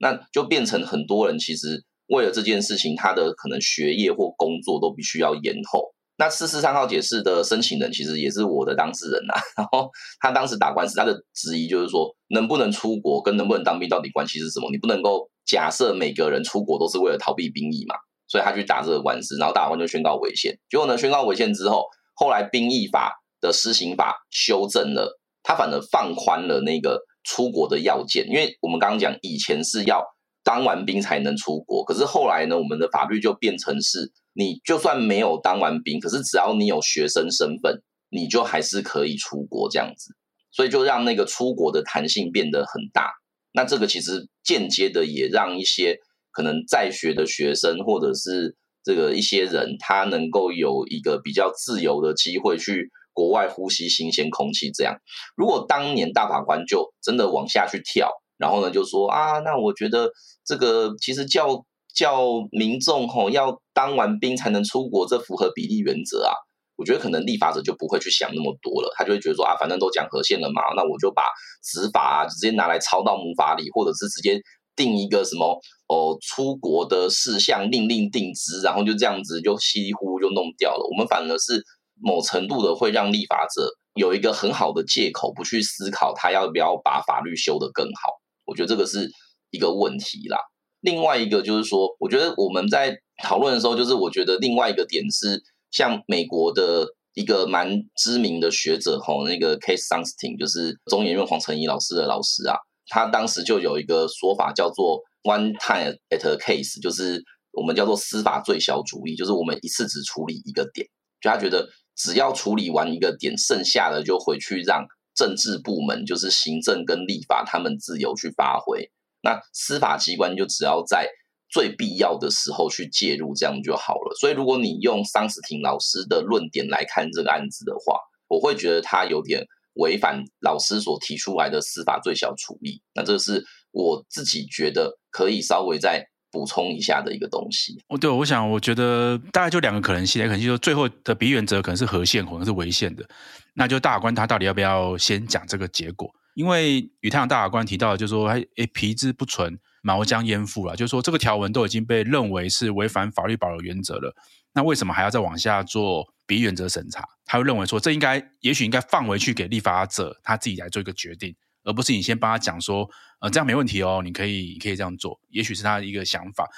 那就变成很多人其实为了这件事情，他的可能学业或工作都必须要延后。那四四三号解释的申请人其实也是我的当事人呐、啊，然后他当时打官司，他的质疑就是说，能不能出国跟能不能当兵到底关系是什么？你不能够假设每个人出国都是为了逃避兵役嘛，所以他去打这个官司，然后打完就宣告违宪。结果呢，宣告违宪之后，后来兵役法的施行法修正了，他反而放宽了那个出国的要件，因为我们刚刚讲以前是要当完兵才能出国，可是后来呢，我们的法律就变成是。你就算没有当完兵，可是只要你有学生身份，你就还是可以出国这样子，所以就让那个出国的弹性变得很大。那这个其实间接的也让一些可能在学的学生，或者是这个一些人，他能够有一个比较自由的机会去国外呼吸新鲜空气。这样，如果当年大法官就真的往下去跳，然后呢就说啊，那我觉得这个其实叫。叫民众吼要当完兵才能出国，这符合比例原则啊？我觉得可能立法者就不会去想那么多了，他就会觉得说啊，反正都讲和宪了嘛，那我就把执法啊直接拿来抄到母法里，或者是直接定一个什么哦出国的事项令令定之，然后就这样子就稀里糊涂就弄掉了。我们反而是某程度的会让立法者有一个很好的借口，不去思考他要不要把法律修得更好。我觉得这个是一个问题啦。另外一个就是说，我觉得我们在讨论的时候，就是我觉得另外一个点是，像美国的一个蛮知名的学者吼，那个 Case Sunstein，就是中研院黄成义老师的老师啊，他当时就有一个说法叫做 “one time at a case”，就是我们叫做司法最小主义，就是我们一次只处理一个点，就他觉得只要处理完一个点，剩下的就回去让政治部门，就是行政跟立法他们自由去发挥。那司法机关就只要在最必要的时候去介入，这样就好了。所以，如果你用桑斯廷老师的论点来看这个案子的话，我会觉得他有点违反老师所提出来的司法最小处理。那这是我自己觉得可以稍微再补充一下的一个东西。哦，对，我想，我觉得大概就两个可能性，可能就是最后的比原则可能是合宪，可能是违宪的。那就大法官他到底要不要先讲这个结果？因为与太阳大法官提到，就是说，哎，皮之不存，毛将焉附了。就是说，这个条文都已经被认为是违反法律保留原则了，那为什么还要再往下做比原则审查？他会认为说，这应该，也许应该放回去给立法者他自己来做一个决定，而不是你先帮他讲说，呃，这样没问题哦，你可以，你可以这样做。也许是他的一个想法。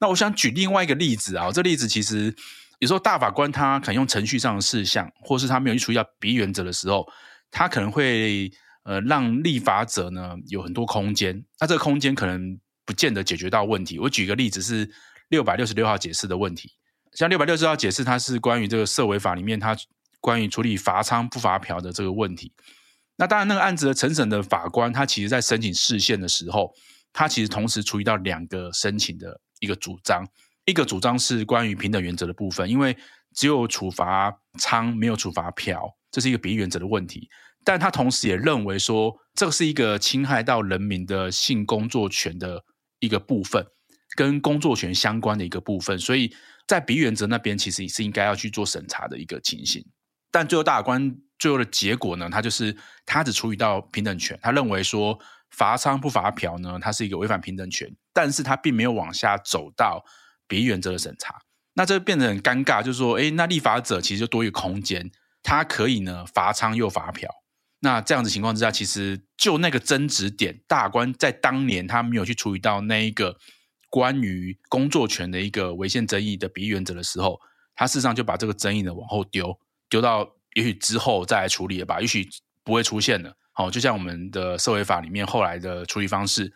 那我想举另外一个例子啊，这例子其实有时候大法官他可能用程序上的事项，或是他没有去处理到比原则的时候，他可能会。呃，让立法者呢有很多空间，那这个空间可能不见得解决到问题。我举个例子是六百六十六号解释的问题，像六百六十号解释，它是关于这个社违法里面，它关于处理罚仓不罚嫖的这个问题。那当然，那个案子的承审的法官，他其实在申请释宪的时候，他其实同时处理到两个申请的一个主张，一个主张是关于平等原则的部分，因为只有处罚娼，没有处罚嫖，这是一个比例原则的问题。但他同时也认为说，这个是一个侵害到人民的性工作权的一个部分，跟工作权相关的一个部分，所以在比原则那边其实也是应该要去做审查的一个情形。但最后大法官最后的结果呢，他就是他只处理到平等权，他认为说罚娼不罚嫖呢，它是一个违反平等权，但是他并没有往下走到比原则的审查，那这变得很尴尬，就是说，哎，那立法者其实就多一个空间，他可以呢罚娼又罚嫖。那这样子情况之下，其实就那个争执点，大官在当年他没有去处理到那一个关于工作权的一个违宪争议的比例原则的时候，他事实上就把这个争议呢往后丢，丢到也许之后再来处理了吧，也许不会出现了。好，就像我们的社会法里面后来的处理方式，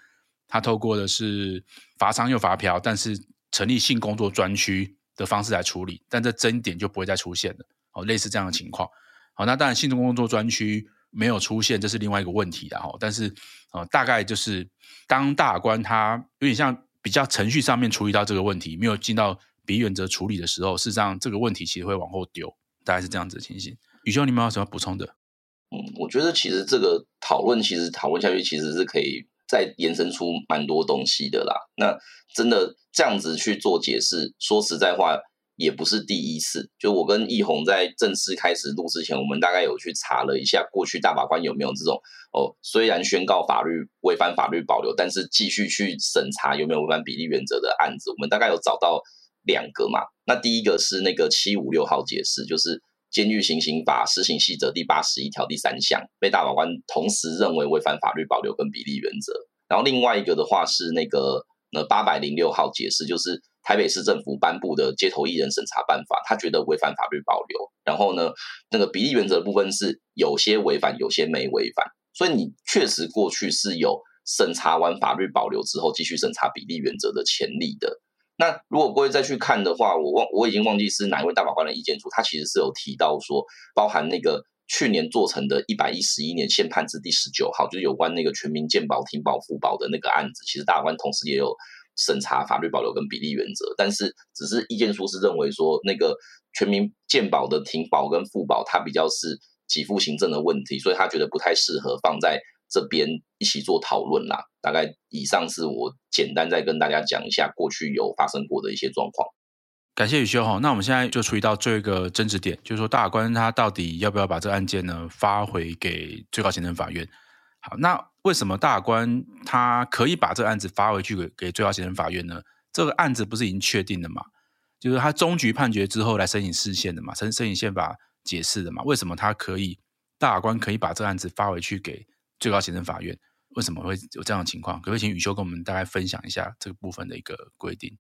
他透过的是罚娼又罚嫖，但是成立性工作专区的方式来处理，但这争点就不会再出现了。哦，类似这样的情况。好，那当然性工作专区。没有出现，这是另外一个问题的哈。但是，呃，大概就是当大官他有点像比较程序上面处理到这个问题，没有进到比原则处理的时候，事实上这个问题其实会往后丢，大概是这样子的情形。宇修，你们有什么补充的？嗯，我觉得其实这个讨论其实讨论下去，其实是可以再延伸出蛮多东西的啦。那真的这样子去做解释，说实在话，也不是第一次。就我跟奕弘在正式开始录之前，我们大概有去查了一下，过去大法官有没有这种哦，虽然宣告法律违反法律保留，但是继续去审查有没有违反比例原则的案子，我们大概有找到两个嘛。那第一个是那个七五六号解释，就是。监狱行刑法施行细则第八十一条第三项被大法官同时认为违反法律保留跟比例原则，然后另外一个的话是那个呃八百零六号解释，就是台北市政府颁布的街头艺人审查办法，他觉得违反法律保留，然后呢那个比例原则的部分是有些违反，有些没违反，所以你确实过去是有审查完法律保留之后继续审查比例原则的潜力的。那如果各位再去看的话，我忘我已经忘记是哪一位大法官的意见书，他其实是有提到说，包含那个去年做成的一百一十一年宪判字第十九号，就是有关那个全民健保停保复保的那个案子，其实大法官同时也有审查法律保留跟比例原则，但是只是意见书是认为说，那个全民健保的停保跟复保，它比较是给付行政的问题，所以他觉得不太适合放在。这边一起做讨论啦，大概以上是我简单再跟大家讲一下过去有发生过的一些状况。感谢宇修哈，那我们现在就处理到最后一个争执点，就是说大法官他到底要不要把这个案件呢发回给最高行政法院？好，那为什么大法官他可以把这个案子发回去给给最高行政法院呢？这个案子不是已经确定了嘛？就是他终局判决之后来申请释宪的嘛，申申请宪法解释的嘛？为什么他可以大法官可以把这个案子发回去给？最高行政法院为什么会有这样的情况？可不可以请宇修跟我们大概分享一下这个部分的一个规定？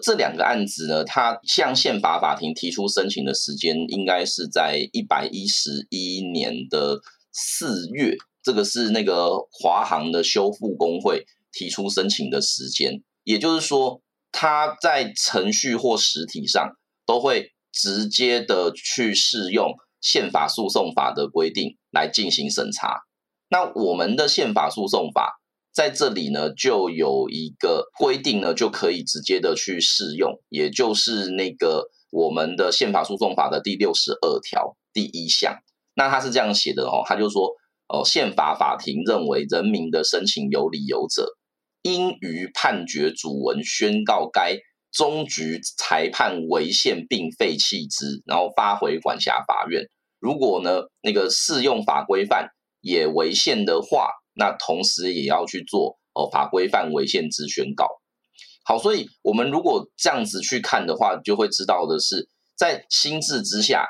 这两个案子呢，它向宪法法庭提出申请的时间应该是在一百一十一年的四月，这个是那个华航的修复工会提出申请的时间。也就是说，他在程序或实体上都会直接的去适用宪法诉讼法的规定来进行审查。那我们的宪法诉讼法在这里呢，就有一个规定呢，就可以直接的去适用，也就是那个我们的宪法诉讼法的第六十二条第一项。那他是这样写的哦，他就说哦，宪法法庭认为人民的申请有理由者，应于判决主文宣告该终局裁判违宪并废弃之，然后发回管辖法院。如果呢，那个适用法规范。也违宪的话，那同时也要去做哦法规范违宪之宣告。好，所以我们如果这样子去看的话，就会知道的是，在心智之下，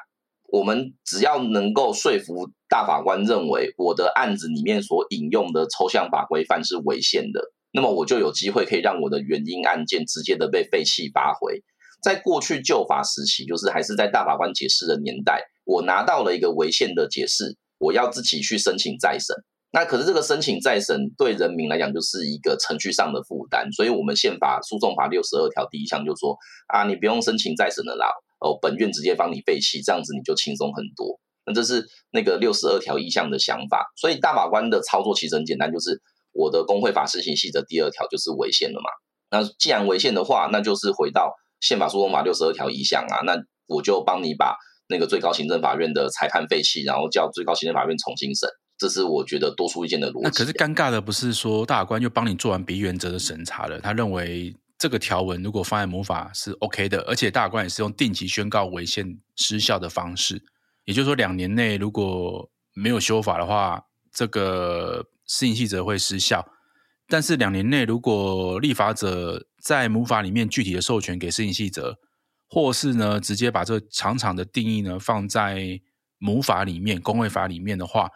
我们只要能够说服大法官认为我的案子里面所引用的抽象法规范是违宪的，那么我就有机会可以让我的原因案件直接的被废弃发回。在过去旧法时期，就是还是在大法官解释的年代，我拿到了一个违宪的解释。我要自己去申请再审，那可是这个申请再审对人民来讲就是一个程序上的负担，所以我们宪法诉讼法六十二条第一项就说啊，你不用申请再审了啦，哦，本院直接帮你废弃，这样子你就轻松很多。那这是那个六十二条一项的想法，所以大法官的操作其实很简单，就是我的工会法施行细则第二条就是违宪了嘛。那既然违宪的话，那就是回到宪法诉讼法六十二条一项啊，那我就帮你把。那个最高行政法院的裁判废弃，然后叫最高行政法院重新审，这是我觉得多出一件的逻辑。那可是尴尬的不是说大法官又帮你做完比原则的审查了，他认为这个条文如果放在母法是 OK 的，而且大法官也是用定期宣告违宪失效的方式，也就是说两年内如果没有修法的话，这个施行细则会失效。但是两年内如果立法者在母法里面具体的授权给施行细则。或是呢，直接把这个长长的定义呢放在母法里面、公会法里面的话，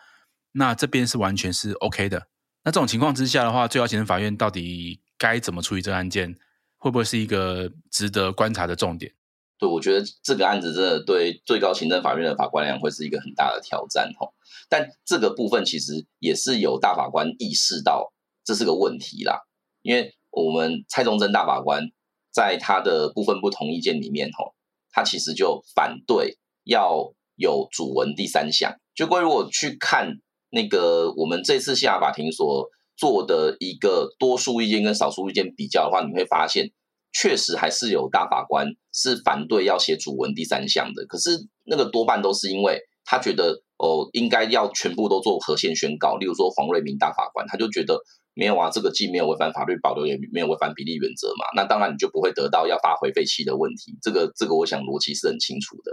那这边是完全是 OK 的。那这种情况之下的话，最高行政法院到底该怎么处理这个案件，会不会是一个值得观察的重点？对，我觉得这个案子真的对最高行政法院的法官来讲会是一个很大的挑战吼。但这个部分其实也是有大法官意识到这是个问题啦，因为我们蔡中正大法官。在他的部分不同意见里面，吼，他其实就反对要有主文第三项。就各位如果去看那个我们这次下法庭所做的一个多数意见跟少数意见比较的话，你会发现，确实还是有大法官是反对要写主文第三项的。可是那个多半都是因为他觉得哦，应该要全部都做核宪宣告。例如说黄瑞明大法官，他就觉得没有啊，这个既没有违反法律保留，也没有违反比例原则嘛。那当然你就不会得到要发回废弃的问题。这个这个，我想逻辑是很清楚的。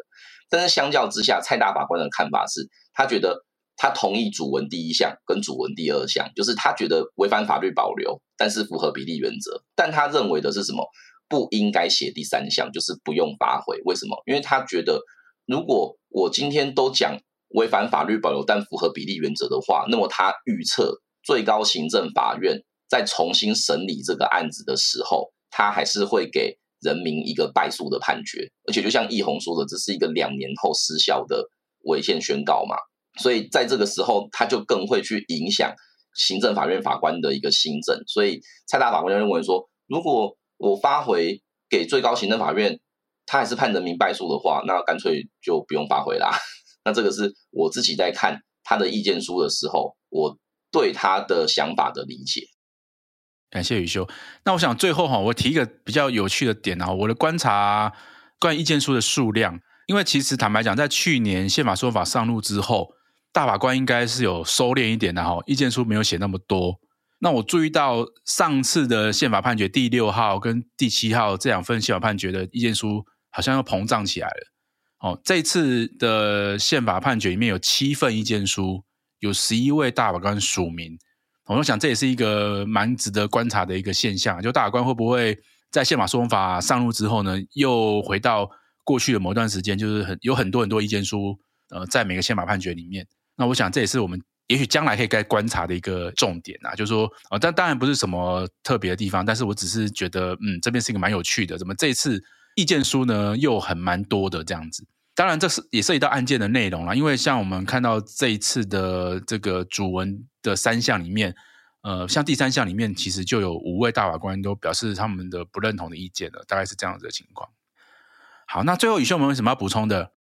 但是相较之下，蔡大法官的看法是，他觉得他同意主文第一项跟主文第二项，就是他觉得违反法律保留，但是符合比例原则。但他认为的是什么？不应该写第三项，就是不用发回。为什么？因为他觉得，如果我今天都讲违反法律保留，但符合比例原则的话，那么他预测。最高行政法院在重新审理这个案子的时候，他还是会给人民一个败诉的判决，而且就像奕宏说的，这是一个两年后失效的违宪宣告嘛，所以在这个时候，他就更会去影响行政法院法官的一个新政。所以蔡大法官就认为说，如果我发回给最高行政法院，他还是判人民败诉的话，那干脆就不用发回啦。那这个是我自己在看他的意见书的时候，我。对他的想法的理解，感谢宇修。那我想最后哈，我提一个比较有趣的点啊，我的观察关于意见书的数量，因为其实坦白讲，在去年宪法说法上路之后，大法官应该是有收敛一点的哈，意见书没有写那么多。那我注意到上次的宪法判决第六号跟第七号这两份宪法判决的意见书，好像又膨胀起来了。哦，这次的宪法判决里面有七份意见书。有十一位大法官署名，我想这也是一个蛮值得观察的一个现象。就大法官会不会在宪法诉讼法上路之后呢，又回到过去的某段时间，就是很有很多很多意见书，呃，在每个宪法判决里面。那我想这也是我们也许将来可以该观察的一个重点啊，就是说，呃，但当然不是什么特别的地方，但是我只是觉得，嗯，这边是一个蛮有趣的，怎么这次意见书呢又很蛮多的这样子。当然，这是也涉及到案件的内容了，因为像我们看到这一次的这个主文的三项里面，呃，像第三项里面，其实就有五位大法官都表示他们的不认同的意见了，大概是这样子的情况。好，那最后宇秀，我们有什么要补充的？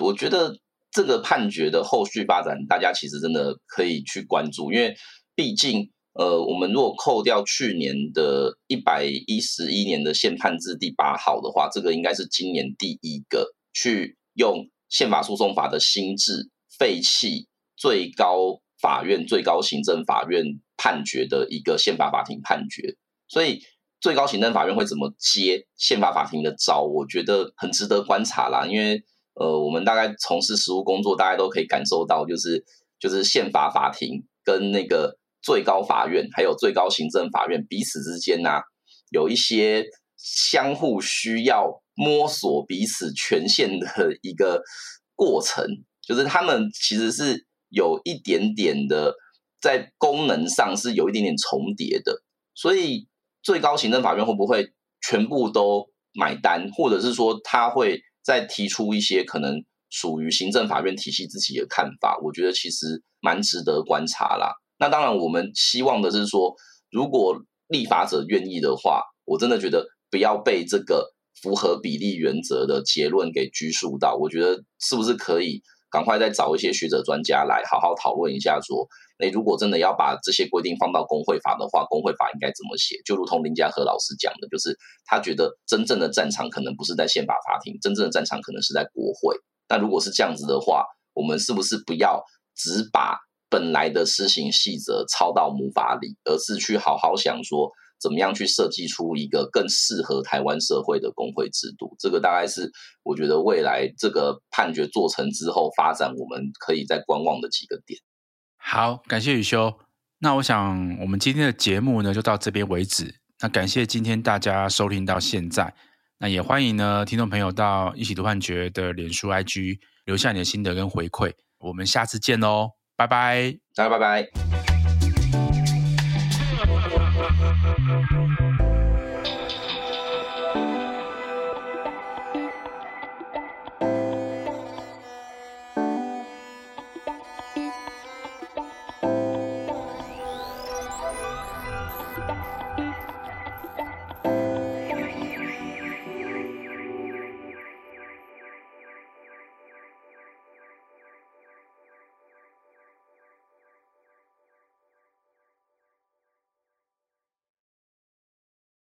我觉得这个判决的后续发展，大家其实真的可以去关注，因为毕竟，呃，我们如果扣掉去年的一百一十一年的宪判字第八号的话，这个应该是今年第一个。去用宪法诉讼法的新制废弃最高法院、最高行政法院判决的一个宪法法庭判决，所以最高行政法院会怎么接宪法法庭的招？我觉得很值得观察啦。因为呃，我们大概从事实务工作，大家都可以感受到，就是就是宪法法庭跟那个最高法院还有最高行政法院彼此之间呐、有一些相互需要。摸索彼此权限的一个过程，就是他们其实是有一点点的在功能上是有一点点重叠的，所以最高行政法院会不会全部都买单，或者是说他会再提出一些可能属于行政法院体系自己的看法？我觉得其实蛮值得观察啦。那当然，我们希望的是说，如果立法者愿意的话，我真的觉得不要被这个。符合比例原则的结论给拘束到，我觉得是不是可以赶快再找一些学者专家来好好讨论一下，说，诶，如果真的要把这些规定放到公会法的话，公会法应该怎么写？就如同林家和老师讲的，就是他觉得真正的战场可能不是在宪法法庭，真正的战场可能是在国会。那如果是这样子的话，我们是不是不要只把本来的施行细则抄到母法里，而是去好好想说？怎么样去设计出一个更适合台湾社会的工会制度？这个大概是我觉得未来这个判决做成之后发展，我们可以再观望的几个点。好，感谢宇修。那我想我们今天的节目呢就到这边为止。那感谢今天大家收听到现在。那也欢迎呢听众朋友到一起读判决的脸书 IG 留下你的心得跟回馈。我们下次见喽，拜拜，大家拜拜。no, no.